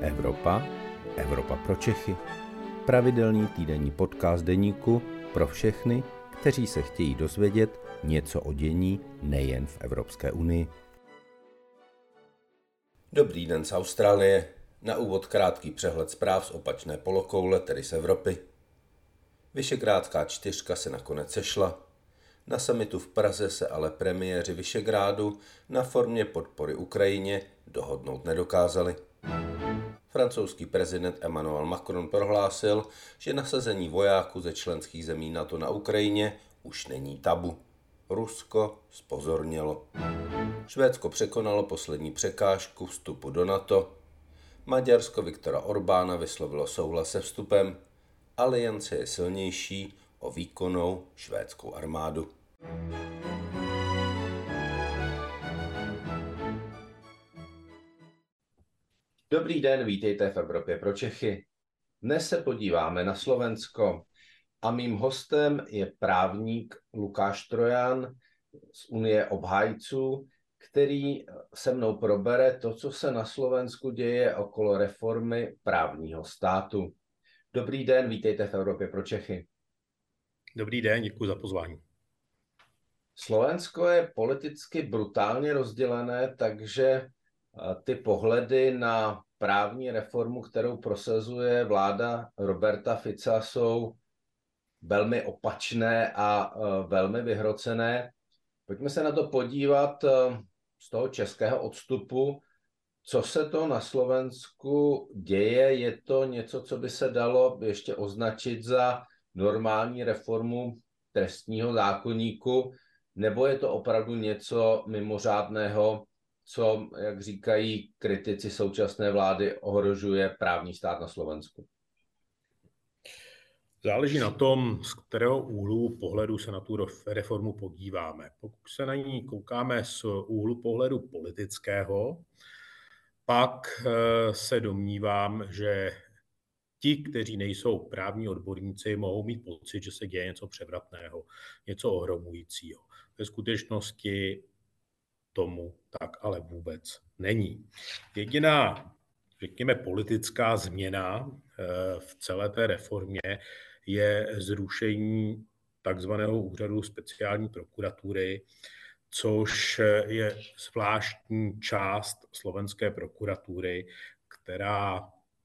Evropa, Evropa pro Čechy. Pravidelný týdenní podcast deníku pro všechny, kteří se chtějí dozvědět něco o dění nejen v Evropské unii. Dobrý den z Austrálie. Na úvod krátký přehled zpráv z opačné polokoule, tedy z Evropy. Vyšegrádská čtyřka se nakonec sešla. Na samitu v Praze se ale premiéři Vyšegrádu na formě podpory Ukrajině dohodnout nedokázali. Francouzský prezident Emmanuel Macron prohlásil, že nasazení vojáků ze členských zemí NATO na Ukrajině už není tabu. Rusko spozornělo. Švédsko překonalo poslední překážku vstupu do NATO. Maďarsko Viktora Orbána vyslovilo souhlas se vstupem. Aliance je silnější o výkonnou švédskou armádu. Dobrý den, vítejte v Evropě pro Čechy. Dnes se podíváme na Slovensko a mým hostem je právník Lukáš Trojan z Unie obhájců, který se mnou probere to, co se na Slovensku děje okolo reformy právního státu. Dobrý den, vítejte v Evropě pro Čechy. Dobrý den, děkuji za pozvání. Slovensko je politicky brutálně rozdělené, takže ty pohledy na právní reformu, kterou prosazuje vláda Roberta Fica, jsou velmi opačné a velmi vyhrocené. Pojďme se na to podívat z toho českého odstupu. Co se to na Slovensku děje? Je to něco, co by se dalo ještě označit za normální reformu trestního zákonníku, nebo je to opravdu něco mimořádného, co, jak říkají kritici současné vlády, ohrožuje právní stát na Slovensku? Záleží na tom, z kterého úhlu pohledu se na tu reformu podíváme. Pokud se na ní koukáme z úhlu pohledu politického, pak eh, se domnívám, že ti, kteří nejsou právní odborníci, mohou mít pocit, že se děje něco převratného, něco ohromujícího. Ve skutečnosti tomu tak ale vůbec není. Jediná, řekněme, politická změna eh, v celé té reformě je zrušení takzvaného úřadu speciální prokuratury, což je zvláštní část slovenské prokuratury, která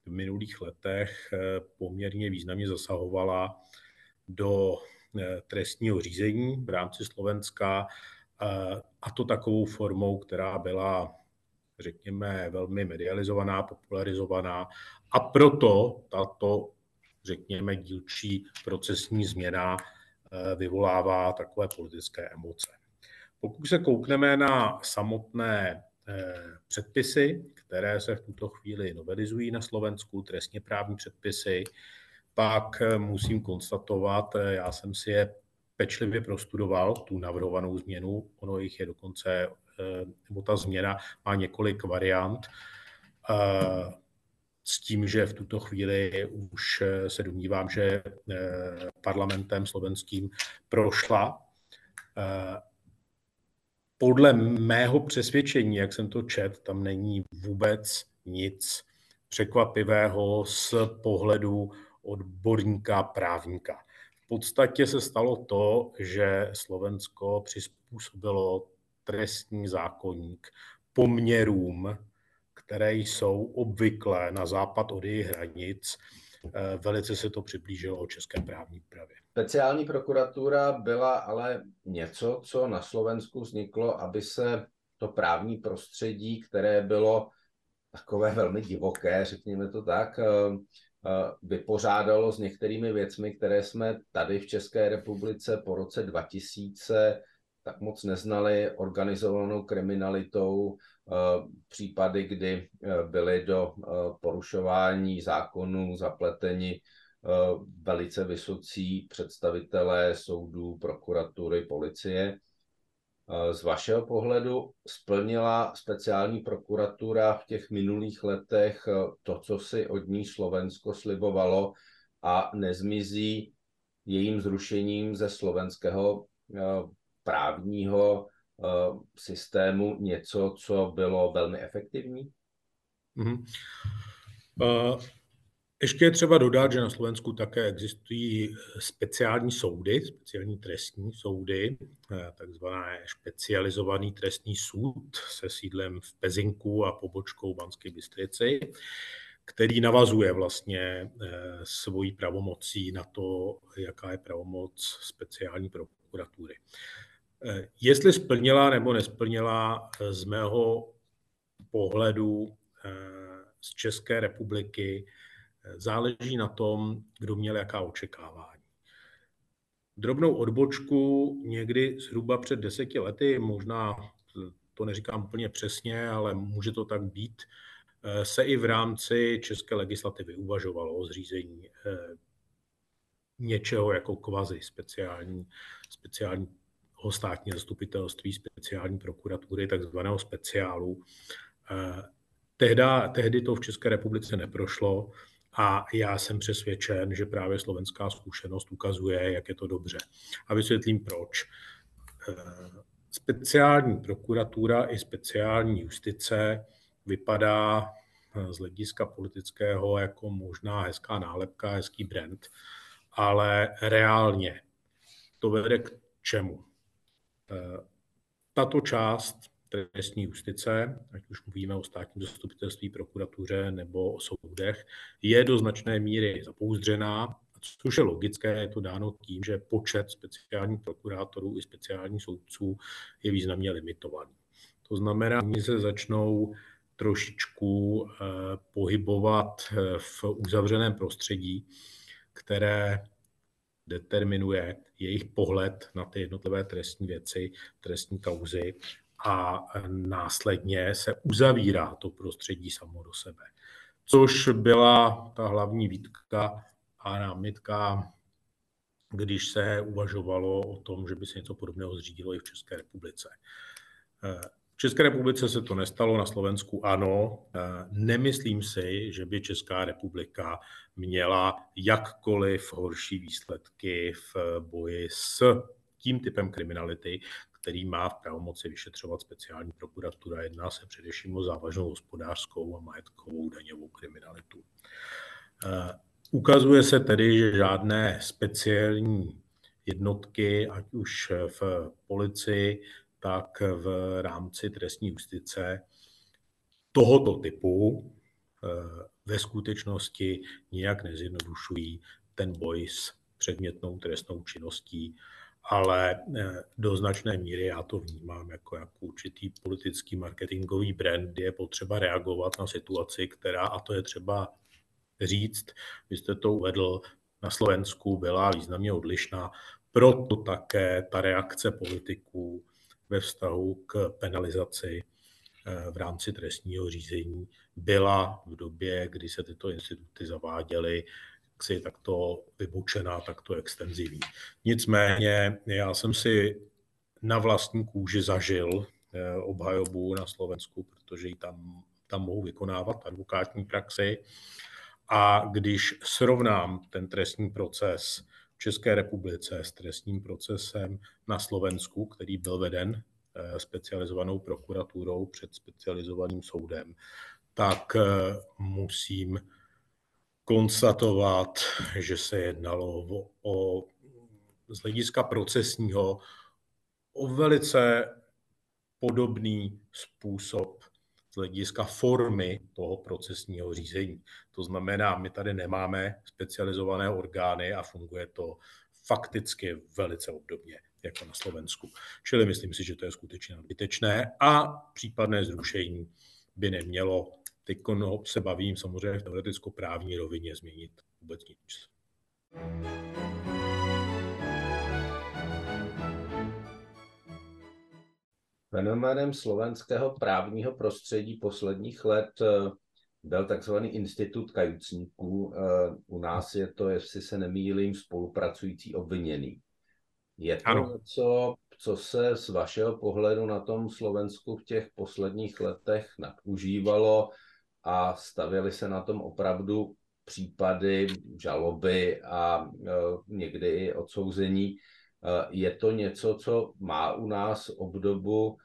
v minulých letech eh, poměrně významně zasahovala do eh, trestního řízení v rámci Slovenska a to takovou formou, která byla, řekněme, velmi medializovaná, popularizovaná a proto tato, řekněme, dílčí procesní změna eh, vyvolává takové politické emoce. Pokud se koukneme na samotné eh, předpisy, které se v tuto chvíli novelizují na Slovensku, trestně právní předpisy, pak eh, musím konstatovat, já jsem si je pečlivě prostudoval tu navrhovanou změnu. Ono jich je dokonce, eh, nebo ta změna má několik variant eh, s tím, že v tuto chvíli už eh, se domnívám, že parlamentem slovenským prošla. Podle mého přesvědčení, jak jsem to čet, tam není vůbec nic překvapivého z pohledu odborníka, právníka podstatě se stalo to, že Slovensko přizpůsobilo trestní zákonník poměrům, které jsou obvyklé na západ od jejich hranic. Eh, velice se to přiblížilo české právní úpravě. Speciální prokuratura byla ale něco, co na Slovensku vzniklo, aby se to právní prostředí, které bylo takové velmi divoké, řekněme to tak, eh, vypořádalo s některými věcmi, které jsme tady v České republice po roce 2000 tak moc neznali, organizovanou kriminalitou, případy, kdy byly do porušování zákonů zapleteni velice vysocí představitelé soudů, prokuratury, policie. Z vašeho pohledu splnila speciální prokuratura v těch minulých letech eh, to, co si od ní Slovensko slibovalo a nezmizí jejím zrušením ze slovenského eh, právního eh, systému něco, co bylo velmi efektivní? Mm-hmm. Ještě je třeba dodat, že na Slovensku také existují speciální soudy, speciální trestní soudy, takzvané specializovaný trestní soud se sídlem v Pezinku a pobočkou Banské Bystrici, který navazuje vlastně eh, svojí pravomocí na to, jaká je pravomoc speciální prokuratury. Eh, jestli splnila nebo nesplnila eh, z mého pohledu z České republiky, záleží na tom, kdo měl jaká očekávání. Drobnou odbočku někdy zhruba před deseti lety, možná to neříkám úplně přesně, ale může to tak být, se i v rámci české legislativy uvažovalo o zřízení eh, něčeho jako kvazi speciální, speciální státní zastupitelství, speciální prokuratury, takzvaného speciálu. Eh, tehda, tehdy to v České republice neprošlo a já jsem přesvědčen, že právě slovenská zkušenost ukazuje, jak je to dobře. A vysvětlím proč. Eh, speciální prokuratura i speciální justice vypadá eh, z hlediska politického jako možná hezká nálepka, hezký brand, ale reálně to vede k čemu? Eh, tato část trestní justice, ať už mluvíme o státním zastupitelství, prokuratuře nebo o soudech, je do značné míry zapouzdřená, což je logické, je to dáno tím, že počet speciálních prokurátorů i speciálních soudců je významně limitovaný. To znamená, oni se začnou trošičku eh, pohybovat eh, v uzavřeném prostředí, které determinuje jejich pohled na ty jednotlivé trestní věci, trestní kauzy a následně se uzavírá to prostředí samo do sebe. Což byla ta hlavní výtka a námitka, když se uvažovalo o tom, že by se něco podobného zřídilo i v České republice. V České republice se to nestalo, na Slovensku ano. Nemyslím si, že by Česká republika měla jakkoliv horší výsledky v boji s tím typem kriminality, který má v pravomoci vyšetřovat speciální prokuratura. Jedná se především o závažnou hospodářskou a majetkovou daňovou kriminalitu. Eh, ukazuje se tedy, že žádné speciální jednotky, ať už v policii, tak v rámci trestní justice tohoto typu eh, ve skutečnosti nijak nezjednodušují ten boj s předmětnou trestnou činností, ale eh, do značné míry já to vnímám jako, jako určitý politický marketingový brand, kde je potřeba reagovat na situaci, která, a to je třeba říct, vy jste to uvedl, na Slovensku byla významně odlišná, proto také ta reakce politiků ve vztahu k penalizaci eh, v rámci trestního řízení byla v době, kdy se tyto instituty zaváděly, si takto vybučená, takto extenzivní. Nicméně já jsem si na vlastní kůži zažil eh, obhajobu na Slovensku, protože ji tam, tam mohu vykonávat advokátní praxi. A když srovnám ten trestní proces České republice s trestním procesem na Slovensku, který byl veden eh, specializovanou prokuraturou před specializovaným soudem, tak eh, musím konstatovat, že se jednalo o, o z hlediska procesního o velice podobný způsob z hlediska formy toho procesního řízení. To znamená, my tady nemáme specializované orgány a funguje to fakticky velice obdobně jako na Slovensku. Čili myslím si, že to je skutečně nadbytečné a případné zrušení by nemělo, teď se bavím samozřejmě v teoreticko-právní rovině, změnit vůbec nic. Fenoménem slovenského právního prostředí posledních let eh, byl takzvaný institut kajucníků. Eh, u nás je to, jestli se nemýlím, spolupracující obviněný. Je to ano. něco, co se z vašeho pohledu na tom Slovensku v těch posledních letech nadužívalo a stavěly se na tom opravdu případy žaloby a eh, někdy i odsouzení. Je to něco, co má u nás obdobu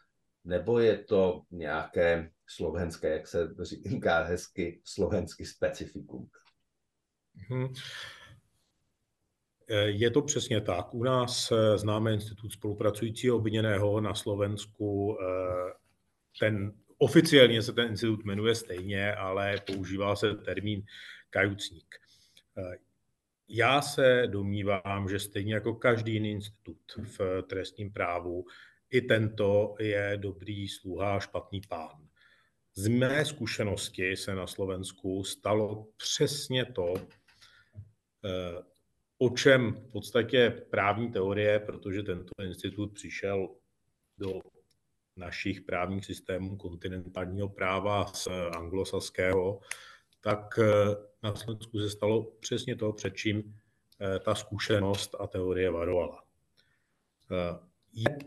nebo je to nějaké slovenské, jak se říká hezky, slovenský specifikum? Hmm. Je to přesně tak. U nás známe institut spolupracujícího obviněného na Slovensku. Ten oficiálně se ten institut jmenuje stejně, ale používá se termín kajucník. Já se domnívám, že stejně jako každý jiný institut v trestním právu, i tento je dobrý sluha, špatný pán. Z mé zkušenosti se na Slovensku stalo přesně to, eh, o čem v podstatě právní teorie, protože tento institut přišel do našich právních systémů kontinentálního práva z anglosaského, tak eh, na Slovensku se stalo přesně to, před čím eh, ta zkušenost a teorie varovala. Je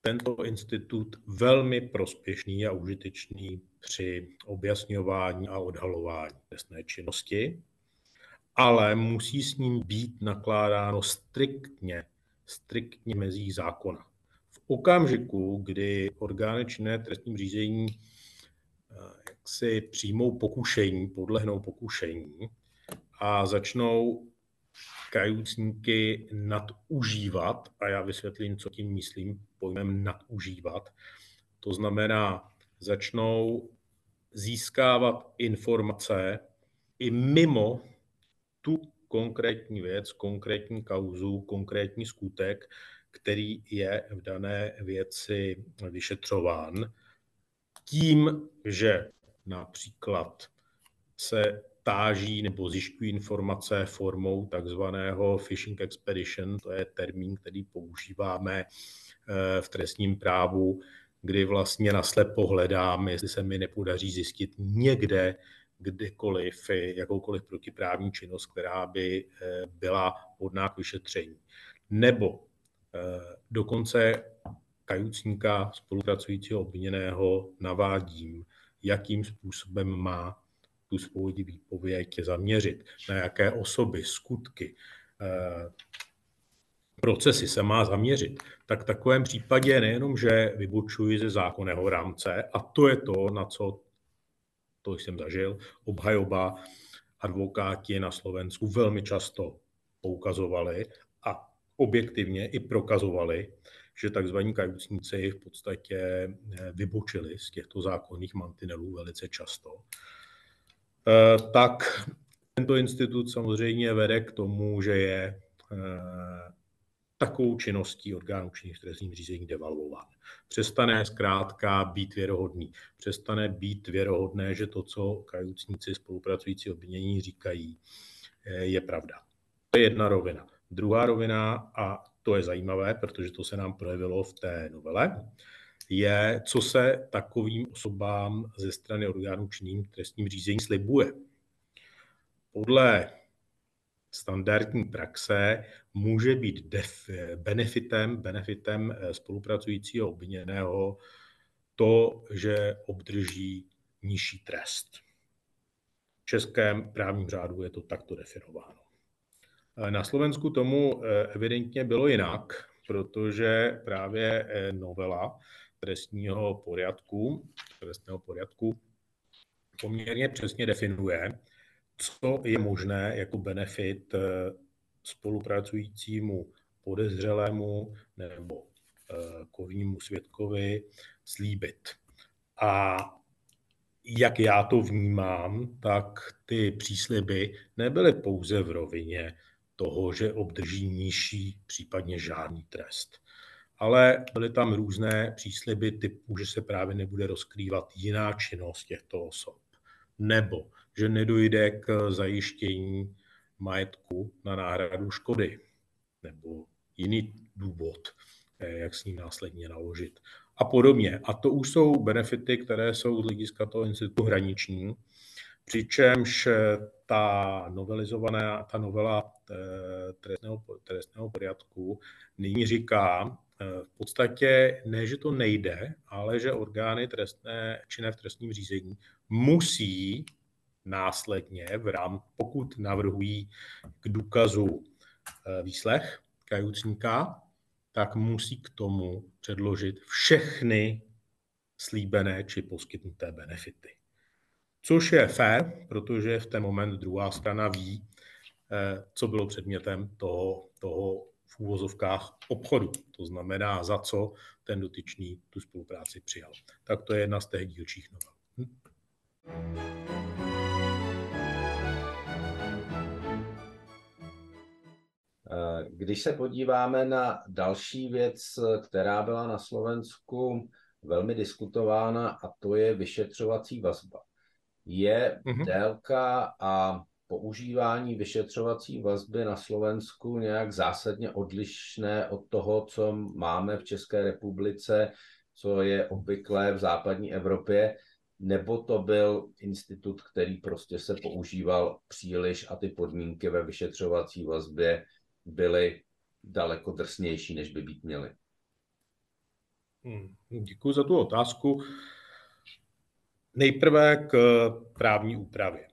tento institut velmi prospěšný a užitečný při objasňování a odhalování trestné činnosti, ale musí s ním být nakládáno striktně, striktně mezí zákona. Okamžiku, kdy orgány činné trestním řízení eh, jak si přijmou pokušení, podlehnou pokušení a začnou kajucníky nadužívat, a já vysvětlím, co tím myslím pojmem nadužívat. To znamená, začnou získávat informace i mimo tu konkrétní věc, konkrétní kauzu, konkrétní skutek, který je v dané věci vyšetřován, tím, že například se táží nebo zjišťují informace formou takzvaného phishing expedition, to je termín, který používáme eh, v trestním právu, kdy vlastně naslepo hledáme, jestli se mi nepodaří zjistit někde, kdekoliv, jakoukoliv protiprávní činnost, která by eh, byla hodná k vyšetření. Nebo eh, dokonce kajucníka spolupracujícího obviněného navádím, jakým způsobem má tu svou výpověď zaměřit, na jaké osoby, skutky, eh, procesy se má zaměřit, tak v takovém případě nejenom, že vybočuji ze zákonného rámce, a to je to, na co to jsem zažil, obhajoba advokáti na Slovensku velmi často poukazovali a objektivně i prokazovali, že takzvaní kajucníci v podstatě eh, vybočili z těchto zákonných mantinelů velice často. Eh, tak tento institut samozřejmě vede k tomu, že je eh, takovou činností orgánů činných v trestním řízení devalvován. Přestane zkrátka být věrohodný. Přestane být věrohodné, že to, co kajucníci spolupracující obvinění říkají, je pravda. To je jedna rovina. Druhá rovina, a to je zajímavé, protože to se nám projevilo v té novele, je, co se takovým osobám ze strany orgánů činným trestním řízení slibuje. Podle standardní praxe může být def, benefitem, benefitem eh, spolupracujícího obviněného to, že obdrží nižší trest. V českém právním řádu je to takto definováno. Eh, na Slovensku tomu eh, evidentně bylo jinak, protože právě novela trestního pořádku, trestného pořádku poměrně přesně definuje, co je možné jako benefit eh, spolupracujícímu podezřelému nebo eh, kovnímu svědkovi slíbit. A jak já to vnímám, tak ty přísliby nebyly pouze v rovině toho, že obdrží nižší, případně žádný trest. Ale byly tam různé přísliby typu, že se právě nebude rozkrývat jiná činnost těchto osob, nebo že nedojde k zajištění majetku na náhradu škody, nebo jiný důvod, eh, jak s ním následně naložit. A podobně. A to už jsou benefity, které jsou z hlediska toho institutu hraniční, přičemž ta novelizovaná, ta novela eh, trestného, trestného pořádku nyní říká, Eh, v podstatě ne, že to nejde, ale že orgány trestné, činné v trestním řízení musí následně, v rám, pokud navrhují k důkazu eh, výslech kajucníka, tak musí k tomu předložit všechny slíbené či poskytnuté benefity. Což je fér, protože v ten moment druhá strana ví, eh, co bylo předmětem toho, toho v úvozovkách obchodu. To znamená, za co ten dotyčný tu spolupráci přijal. Tak to je jedna z těch dílčích novel. Hm? Eh, když se podíváme na další věc, která byla na Slovensku velmi diskutována, a to je vyšetřovací vazba. Je mm-hmm. délka a používání vyšetřovací vazby na Slovensku nějak zásadně odlišné od toho, co máme v České republice, co je obvyklé v západní Evropě, nebo to byl institut, který prostě se používal příliš a ty podmínky ve vyšetřovací vazbě byly daleko drsnější, než by být měly? Hmm, děkuji za tu otázku. Nejprve k právní úpravě.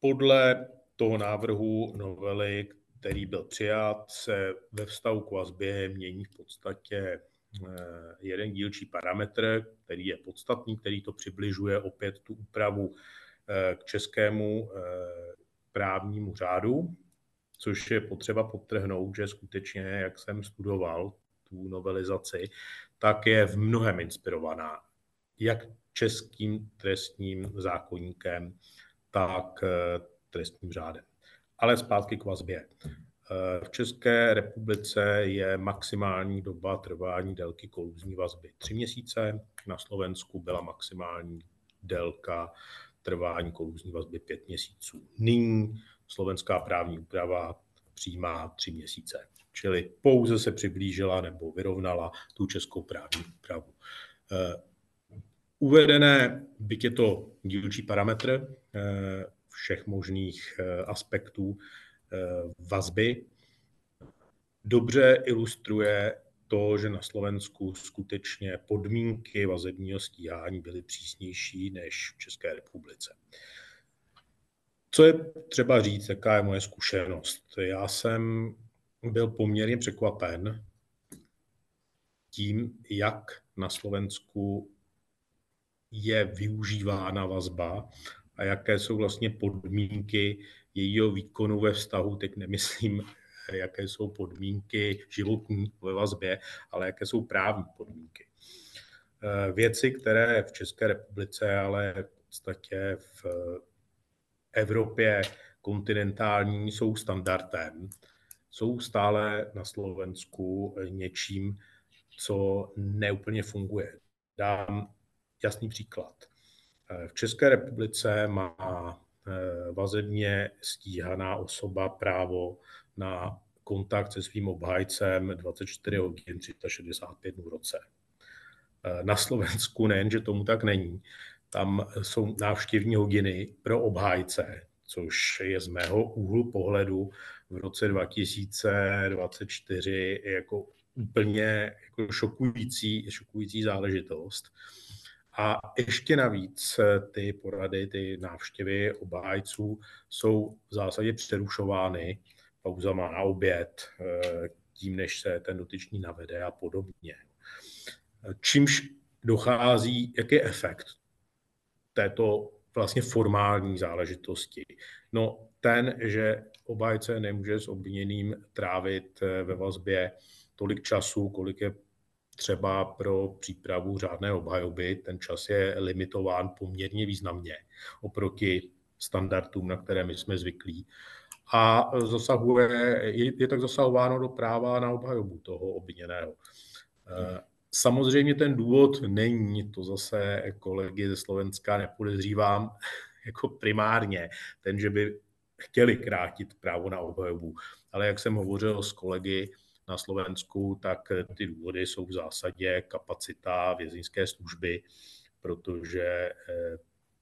Podle toho návrhu novely, který byl přijat, se ve vztahu k vazbě mění v podstatě eh, jeden dílčí parametr, který je podstatný, který to přibližuje opět tu úpravu eh, k českému eh, právnímu řádu, což je potřeba podtrhnout, že skutečně, jak jsem studoval tu novelizaci, tak je v mnohem inspirovaná jak českým trestním zákonníkem, tak eh, trestním řádem. Ale zpátky k vazbě. Eh, v České republice je maximální doba trvání délky koluzní vazby 3 měsíce, na Slovensku byla maximální délka trvání koluzní vazby 5 měsíců. Nyní slovenská právní úprava přijímá 3 měsíce, čili pouze se přiblížila nebo vyrovnala tu českou právní úpravu. Eh, uvedené, byť je to dílčí parametr, všech možných eh, aspektů eh, vazby. Dobře ilustruje to, že na Slovensku skutečně podmínky vazebního stíhání byly přísnější než v České republice. Co je třeba říct, jaká je moje zkušenost? Já jsem byl poměrně překvapen tím, jak na Slovensku je využívána vazba a jaké jsou vlastně podmínky jejího výkonu ve vztahu, teď nemyslím, jaké jsou podmínky životní ve vazbě, ale jaké jsou právní podmínky. Eh, věci, které v České republice, ale v podstatě v Evropě kontinentální jsou standardem, jsou stále na Slovensku něčím, co neúplně funguje. Dám jasný příklad. V České republice má eh, vazebně stíhaná osoba právo na kontakt se svým obhájcem 24 hodin 365 dnů v roce. Eh, na Slovensku nejen, že tomu tak není, tam jsou návštěvní hodiny pro obhájce, což je z mého úhlu pohledu v roce 2024 jako úplně jako šokující, šokující záležitost. A ještě navíc eh, ty porady, ty návštěvy obhájců jsou v zásadě přerušovány pauzama na oběd, eh, tím, než se ten dotyčný navede a podobně. Čímž dochází, jaký je efekt této vlastně formální záležitosti? No ten, že obhájce nemůže s obviněným trávit eh, ve vazbě tolik času, kolik je třeba pro přípravu řádné obhajoby ten čas je limitován poměrně významně oproti standardům, na které my jsme zvyklí. A zasahuje, je, je tak zasahováno do práva na obhajobu toho obviněného. Eh, samozřejmě ten důvod není, to zase kolegy ze Slovenska nepodezřívám, jako primárně ten, že by chtěli krátit právo na obhajobu. Ale jak jsem hovořil s kolegy, na Slovensku, tak ty důvody jsou v zásadě kapacita vězeňské služby, protože eh,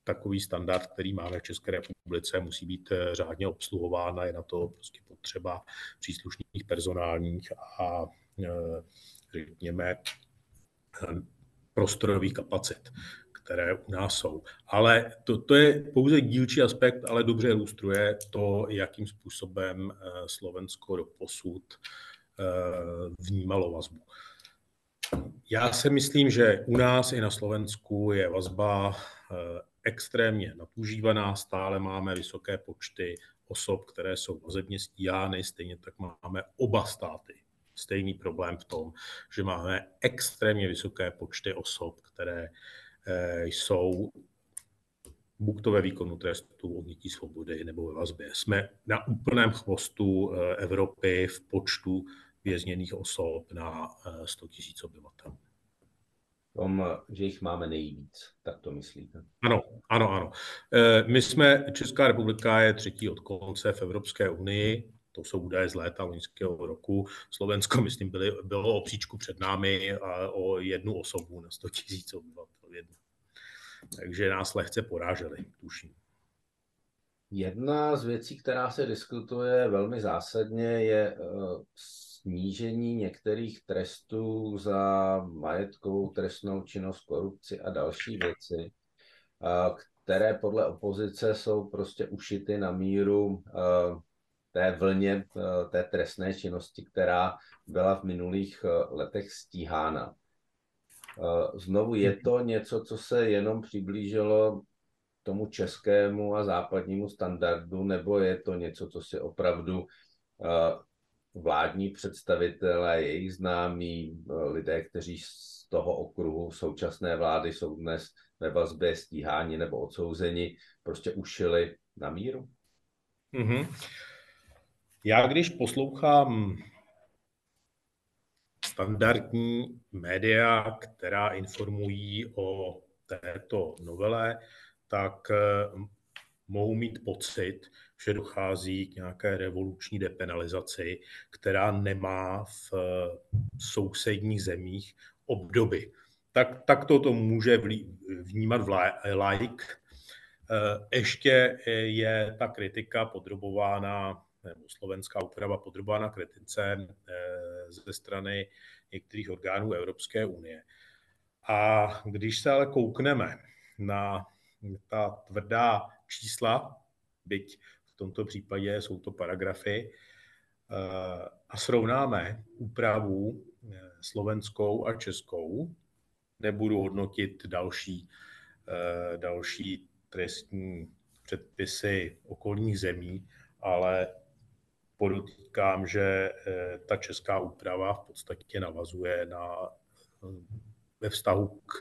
takový standard, který máme v České republice, musí být eh, řádně obsluhován a je na to prostě potřeba příslušných personálních a eh, řekněme prostorových kapacit, které u nás jsou. Ale to, to je pouze dílčí aspekt, ale dobře ilustruje to, jakým způsobem Slovensko do posud Eh, vnímalo vazbu. Já si myslím, že u nás i na Slovensku je vazba eh, extrémně nadužívaná. Stále máme vysoké počty osob, které jsou vazebně stíhány. Stejně tak máme oba státy stejný problém v tom, že máme extrémně vysoké počty osob, které eh, jsou buď to ve výkonu trestu odnětí svobody nebo ve vazbě. Jsme na úplném chvostu eh, Evropy v počtu vězněných osob na 100 000 obyvatel. Tom, že jich máme nejvíc, tak to myslíte? Ano, ano, ano. Eh, my jsme, Česká republika je třetí od konce v Evropské unii, to jsou údaje z léta loňského roku. Slovensko, myslím, byly, bylo o příčku před námi a o jednu osobu na 100 000 obyvatel. Takže nás lehce poráželi, tuším. Jedna z věcí, která se diskutuje velmi zásadně, je eh, snížení některých trestů za majetkovou trestnou činnost, korupci a další věci, které podle opozice jsou prostě ušity na míru té vlně té trestné činnosti, která byla v minulých letech stíhána. Znovu je to něco, co se jenom přiblížilo tomu českému a západnímu standardu, nebo je to něco, co si opravdu vládní představitelé, jejich známí, eh, lidé, kteří z toho okruhu současné vlády jsou dnes ve vazbě stíháni nebo odsouzeni, prostě ušili na míru? Mm-hmm. Já když poslouchám standardní média, která informují o této novele, tak eh, mohou mít pocit, že dochází k nějaké revoluční depenalizaci, která nemá v sousedních zemích obdoby. Tak, tak to, to může vnímat like. Ještě je ta kritika podrobována, nebo slovenská úprava podrobována kritice eh, ze strany některých orgánů Evropské unie. A když se ale koukneme na ta tvrdá čísla, byť v tomto případě jsou to paragrafy, eh, a srovnáme úpravu eh, slovenskou a českou, nebudu hodnotit další, eh, další trestní předpisy okolních zemí, ale podotýkám, že ta česká úprava v podstatě navazuje na, ve vztahu k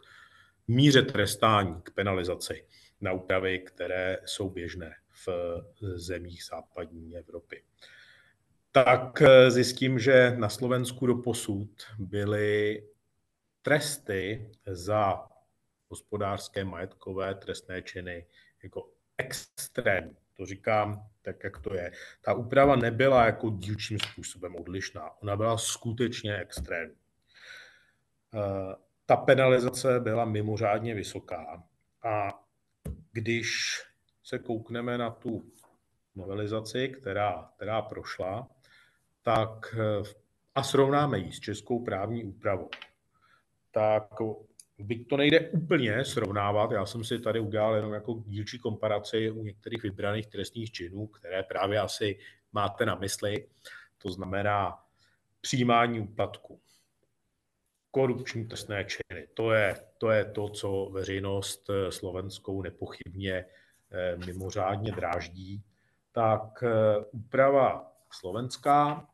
míře trestání, k penalizaci na úpravy, které jsou běžné v zemích západní Evropy. Tak eh, zjistím, že na Slovensku do posud byly tresty za hospodářské majetkové trestné činy jako extrémní. To říkám tak, jak to je. Ta úprava nebyla jako dílčím způsobem odlišná. Ona byla skutečně extrémní. Eh, ta penalizace byla mimořádně vysoká a když se koukneme na tu novelizaci, která, která prošla, tak a srovnáme ji s českou právní úpravou, tak byť to nejde úplně srovnávat, já jsem si tady udělal jenom jako dílčí komparaci u některých vybraných trestních činů, které právě asi máte na mysli, to znamená přijímání úplatku, korupční trestné činy. To je, to je to, co veřejnost eh, slovenskou nepochybně eh, mimořádně dráždí. Tak eh, úprava slovenská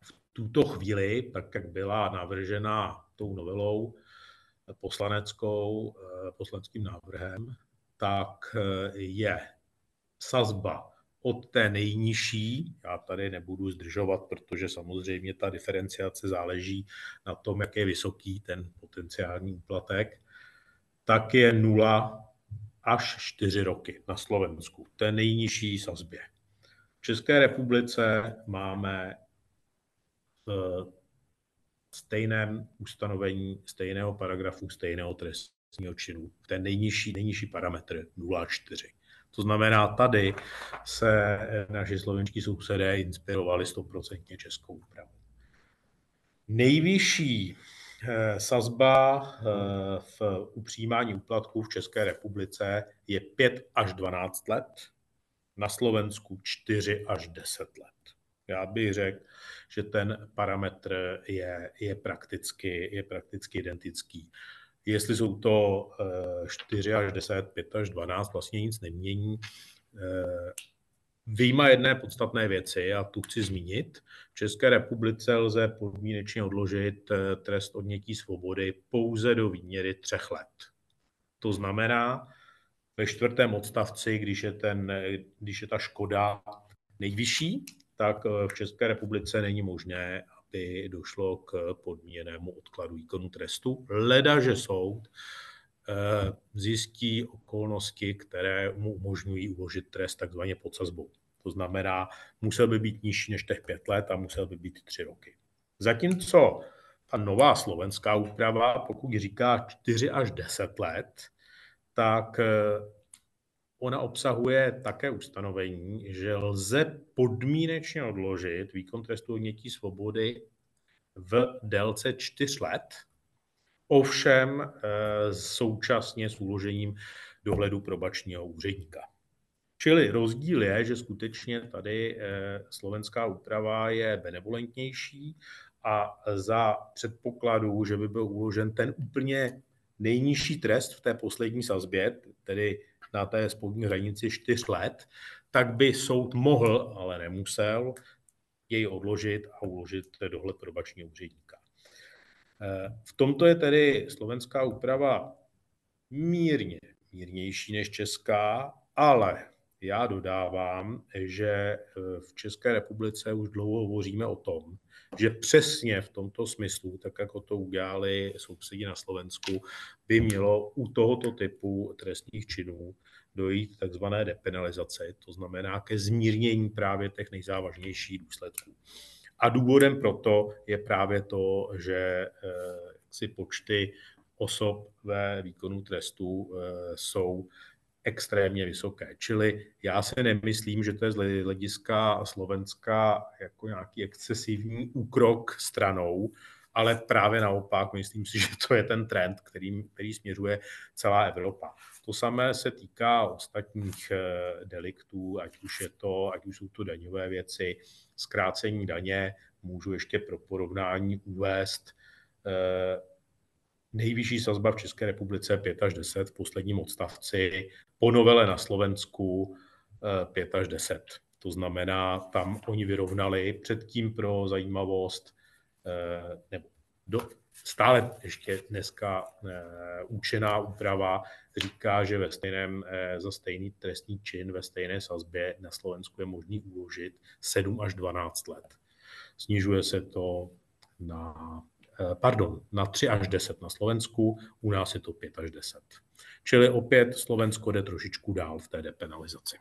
v tuto chvíli, tak jak byla navržena tou novelou poslaneckou, poslaneckým návrhem, tak je sazba od té nejnižší, já tady nebudu zdržovat, protože samozřejmě ta diferenciace záleží na tom, jak je vysoký ten potenciální úplatek, tak je 0 až 4 roky na Slovensku, té nejnižší sazbě. V České republice máme v stejném ustanovení stejného paragrafu, stejného trestního činu, té nejnižší, nejnižší parametr 0,4. To znamená, tady se naši slovenští sousedé inspirovali stoprocentně českou úpravu. Nejvyšší eh, sazba eh, v upřijímání úplatků v České republice je 5 až 12 let, na Slovensku 4 až 10 let. Já bych řekl, že ten parametr je, je, prakticky, je prakticky identický. Jestli jsou to 4 eh, až 10, 5 až 12, vlastně nic nemění. Eh, Výjima jedné podstatné věci, a tu chci zmínit. V České republice lze podmínečně odložit eh, trest odnětí svobody pouze do výměry třech let. To znamená, ve čtvrtém odstavci, když je, ten, když je ta škoda nejvyšší, tak v České republice není možné, aby došlo k podmíněnému odkladu výkonu trestu, leda, že soud eh, zjistí okolnosti, které mu umožňují uložit trest takzvaně pod sazbou. To znamená, musel by být nižší než těch pět let a musel by být tři roky. Zatímco ta nová slovenská úprava, pokud říká 4 až 10 let, tak eh, ona obsahuje také ustanovení, že lze podmínečně odložit výkon trestu odnětí svobody v délce 4 let, ovšem eh, současně s uložením dohledu probačního úředníka. Čili rozdíl je, že skutečně tady eh, slovenská úprava je benevolentnější a za předpokladu, že by byl uložen ten úplně nejnižší trest v té poslední sazbě, tedy na té spodní hranici 4 let, tak by soud mohl, ale nemusel, jej odložit a uložit dohled probačního úředníka. V tomto je tedy slovenská úprava mírně mírnější než česká, ale já dodávám, že v České republice už dlouho hovoříme o tom, že přesně v tomto smyslu, tak jako to udělali sousedi na Slovensku, by mělo u tohoto typu trestních činů dojít takzvané depenalizace, to znamená ke zmírnění právě těch nejzávažnějších důsledků. A důvodem proto je právě to, že eh, si počty osob ve výkonu trestu eh, jsou extrémně vysoké. Čili já si nemyslím, že to je z hlediska Slovenska jako nějaký excesivní úkrok stranou, ale právě naopak, myslím si, že to je ten trend, který, který směřuje celá Evropa. To samé se týká ostatních eh, deliktů, ať už, je to, ať už jsou to daňové věci, zkrácení daně, můžu ještě pro porovnání uvést eh, nejvyšší sazba v České republice 5 až 10 v posledním odstavci, po novele na Slovensku 5 eh, až 10. To znamená, tam oni vyrovnali předtím pro zajímavost, eh, nebo do, stále ještě dneska eh, účená úprava říká, že ve stejném, za stejný trestný čin ve stejné sazbě na Slovensku je možný uložit 7 až 12 let. Snižuje se to na pardon, na 3 až 10 na Slovensku, u nás je to 5 až 10. Čili opět Slovensko jde trošičku dál v té depenalizaci.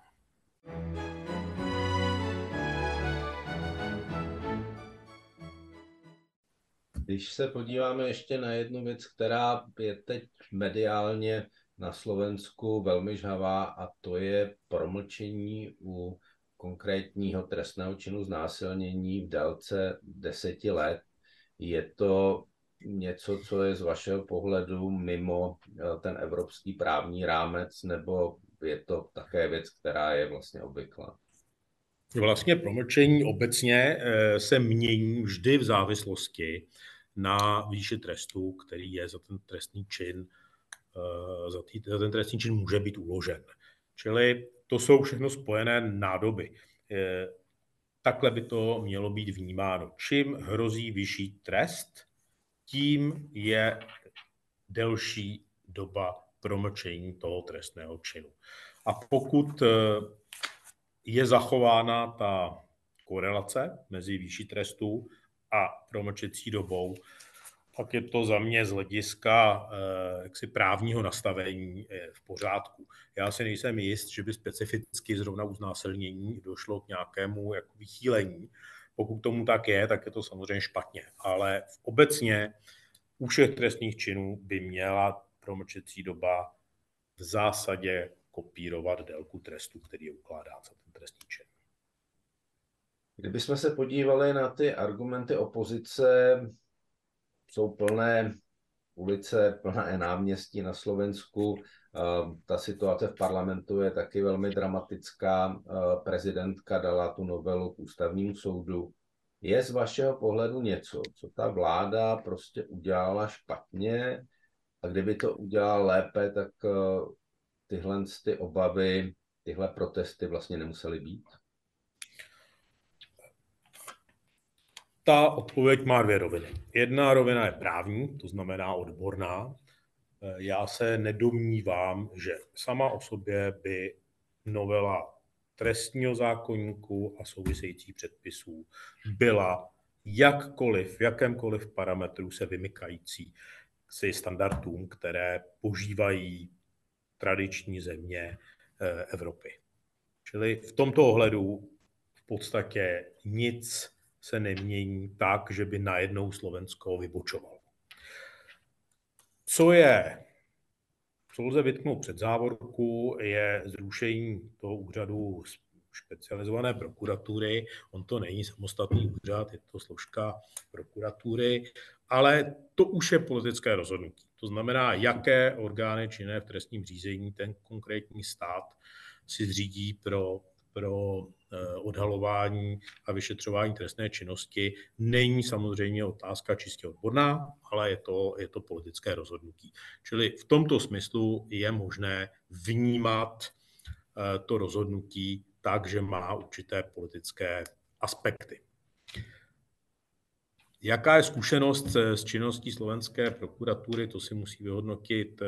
Když se podíváme ještě na jednu věc, která je teď mediálně na Slovensku velmi žhavá, a to je promlčení u konkrétního trestného činu znásilnění v délce deseti let je to něco, co je z vašeho pohledu mimo eh, ten evropský právní rámec, nebo je to také věc, která je vlastně obvyklá? Vlastně promlčení obecně eh, se mění vždy v závislosti na výši trestu, který je za ten trestný čin, eh, za, tý, za ten trestný čin může být uložen. Čili to jsou všechno spojené nádoby. Takhle by to mělo být vnímáno. Čím hrozí vyšší trest, tím je delší doba promlčení toho trestného činu. A pokud eh, je zachována ta korelace mezi výší trestů a promlčecí dobou, pak je to za mě z hlediska eh, jaksi právního nastavení eh, v pořádku. Já si nejsem jist, že by specificky zrovna u znásilnění došlo k nějakému jako vychýlení. Pokud tomu tak je, tak je to samozřejmě špatně. Ale obecně u všech trestných činů by měla promlčecí doba v zásadě kopírovat délku trestu, který je ukládán za ten trestný čin. Kdybychom se podívali na ty argumenty opozice, jsou plné ulice, plné náměstí na Slovensku. Ta situace v parlamentu je taky velmi dramatická. Prezidentka dala tu novelu k ústavnímu soudu. Je z vašeho pohledu něco, co ta vláda prostě udělala špatně a kdyby to udělala lépe, tak tyhle ty obavy, tyhle protesty vlastně nemusely být? Ta odpověď má dvě roviny. Jedna rovina je právní, to znamená odborná. Já se nedomnívám, že sama o sobě by novela trestního zákonníku a souvisejících předpisů byla jakkoliv, v jakémkoliv parametru se vymykající si standardům, které požívají tradiční země eh, Evropy. Čili v tomto ohledu v podstatě nic se nemění tak, že by najednou Slovensko vybočovalo. Co je, co lze vytknout před závorku, je zrušení toho úřadu specializované prokuratury. On to není samostatný úřad, je to složka prokuratury, ale to už je politické rozhodnutí. To znamená, jaké orgány činné v trestním řízení ten konkrétní stát si zřídí pro, pro eh, odhalování a vyšetřování trestné činnosti, není samozřejmě otázka čistě odborná, ale je to, je to politické rozhodnutí. Čili v tomto smyslu je možné vnímat eh, to rozhodnutí tak, že má určité politické aspekty. Jaká je zkušenost s činností slovenské prokuratury, to si musí vyhodnotit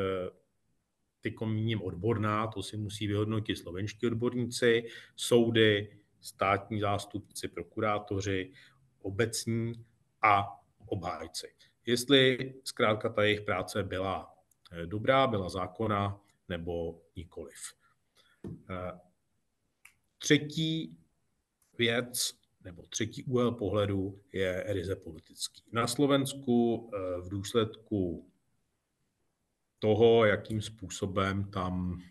ty komíním odborná, to si musí vyhodnotit slovenští odborníci, soudy, státní zástupci, prokurátoři, obecní a obhájci. Jestli zkrátka ta jejich práce byla eh, dobrá, byla zákona nebo nikoliv. Eh, třetí věc, nebo třetí úhel pohledu je ryze politický. Na Slovensku eh, v důsledku toho, jakým způsobem tam,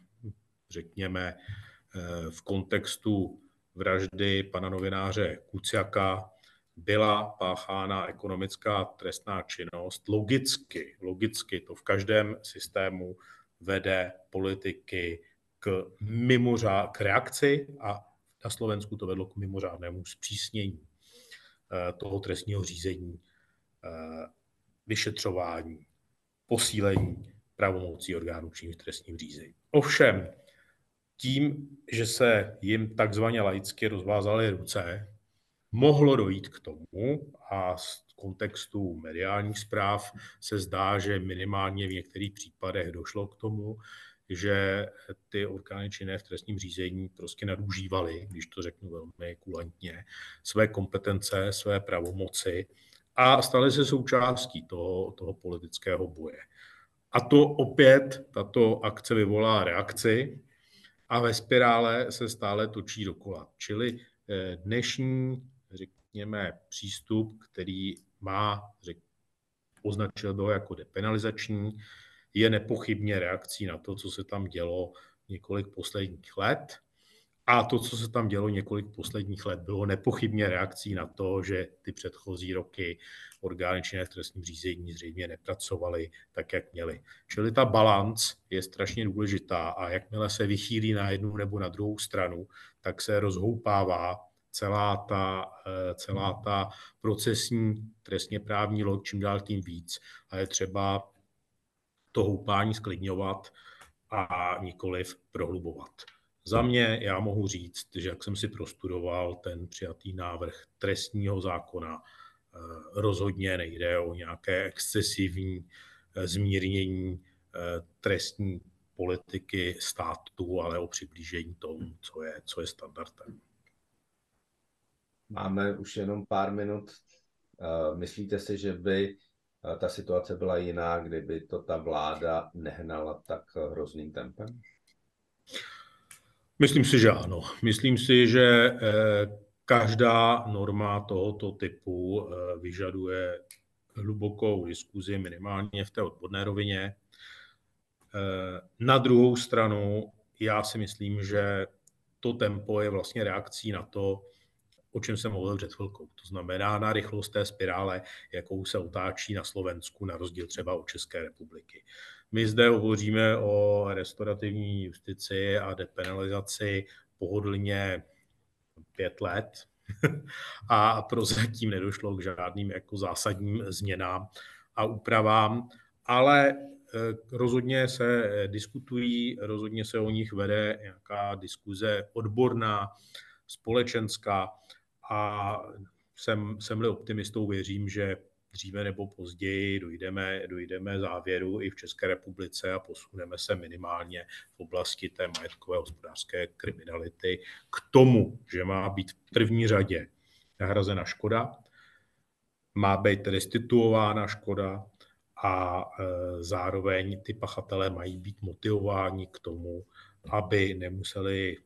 řekněme, eh, v kontextu vraždy pana novináře Kuciaka byla páchána ekonomická trestná činnost. Logicky, logicky to v každém systému vede politiky k, mimořád, k reakci a na Slovensku to vedlo k mimořádnému zpřísnění eh, toho trestního řízení, eh, vyšetřování, posílení pravomocí orgánů činných trestním řízení. Ovšem, tím, že se jim takzvaně laicky rozvázaly ruce, mohlo dojít k tomu, a z kontextu mediálních zpráv se zdá, že minimálně v některých případech došlo k tomu, že ty orgány činné v trestním řízení prostě nadužívaly, když to řeknu velmi kulantně, své kompetence, své pravomoci a staly se součástí toho, toho politického boje. A to opět, tato akce vyvolá reakci a ve spirále se stále točí dokola. Čili eh, dnešní, řekněme, přístup, který má, řek, označil ho jako depenalizační, je nepochybně reakcí na to, co se tam dělo několik posledních let. A to, co se tam dělo několik posledních let, bylo nepochybně reakcí na to, že ty předchozí roky orgány činné v trestním řízení zřejmě nepracovaly tak, jak měly. Čili ta balans je strašně důležitá a jakmile se vychýlí na jednu nebo na druhou stranu, tak se rozhoupává celá ta, eh, celá ta procesní trestně právní log čím dál tím víc. A je třeba to houpání sklidňovat a nikoliv prohlubovat. Za mě já mohu říct, že jak jsem si prostudoval ten přijatý návrh trestního zákona, eh, rozhodně nejde o nějaké excesivní eh, zmírnění eh, trestní politiky státu, ale o přiblížení tomu, co je, co je standardem. Máme už jenom pár minut. Myslíte si, že by ta situace byla jiná, kdyby to ta vláda nehnala tak hrozným tempem? Myslím si, že ano. Myslím si, že eh, každá norma tohoto typu eh, vyžaduje hlubokou diskuzi, minimálně v té odborné rovině. Eh, na druhou stranu, já si myslím, že to tempo je vlastně reakcí na to, o čem jsem mluvil před chvilkou. To znamená na rychlost té spirále, jakou se otáčí na Slovensku, na rozdíl třeba od České republiky. My zde hovoříme o restaurativní justici a depenalizaci pohodlně pět let a prozatím nedošlo k žádným jako zásadním změnám a úpravám, ale eh, rozhodně se diskutují, rozhodně se o nich vede nějaká diskuze odborná, společenská a jsem, jsem-li optimistou, věřím, že dříve nebo později dojdeme, dojdeme závěru i v České republice a posuneme se minimálně v oblasti té majetkové hospodářské kriminality k tomu, že má být v první řadě nahrazena škoda, má být restituována škoda a e, zároveň ty pachatelé mají být motivováni k tomu, aby nemuseli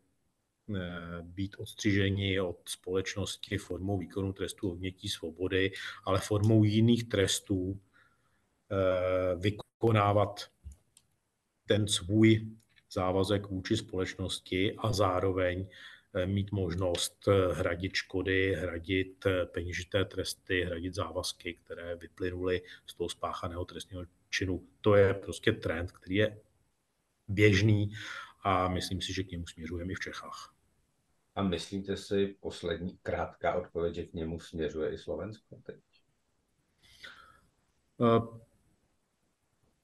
být odstřiženi od společnosti formou výkonu trestu odnětí svobody, ale formou jiných trestů eh, vykonávat ten svůj závazek vůči společnosti a zároveň eh, mít možnost hradit škody, hradit peněžité tresty, hradit závazky, které vyplynuly z toho spáchaného trestního činu. To je prostě trend, který je běžný a myslím si, že k němu směřujeme i v Čechách. A myslíte si, poslední krátká odpověď, že k němu směřuje i Slovensko teď? Uh,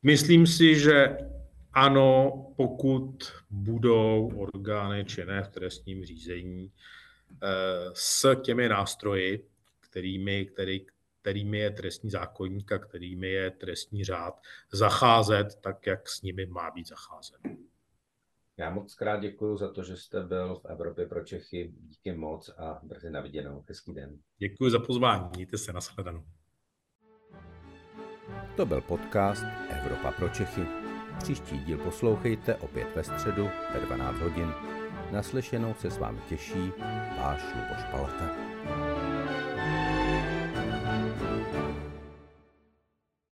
myslím si, že ano, pokud budou orgány činné v trestním řízení uh, s těmi nástroji, kterými, který, kterými je trestní zákonník a kterými je trestní řád, zacházet tak, jak s nimi má být zacházet. Já moc krát děkuji za to, že jste byl v Evropě pro Čechy. Díky moc a brzy na viděnou. Hezký den. Děkuji za pozvání. Mějte se, nashledanou. To byl podcast Evropa pro Čechy. Příští díl poslouchejte opět ve středu ve 12 hodin. Naslyšenou se s vámi těší váš Luboš Palata.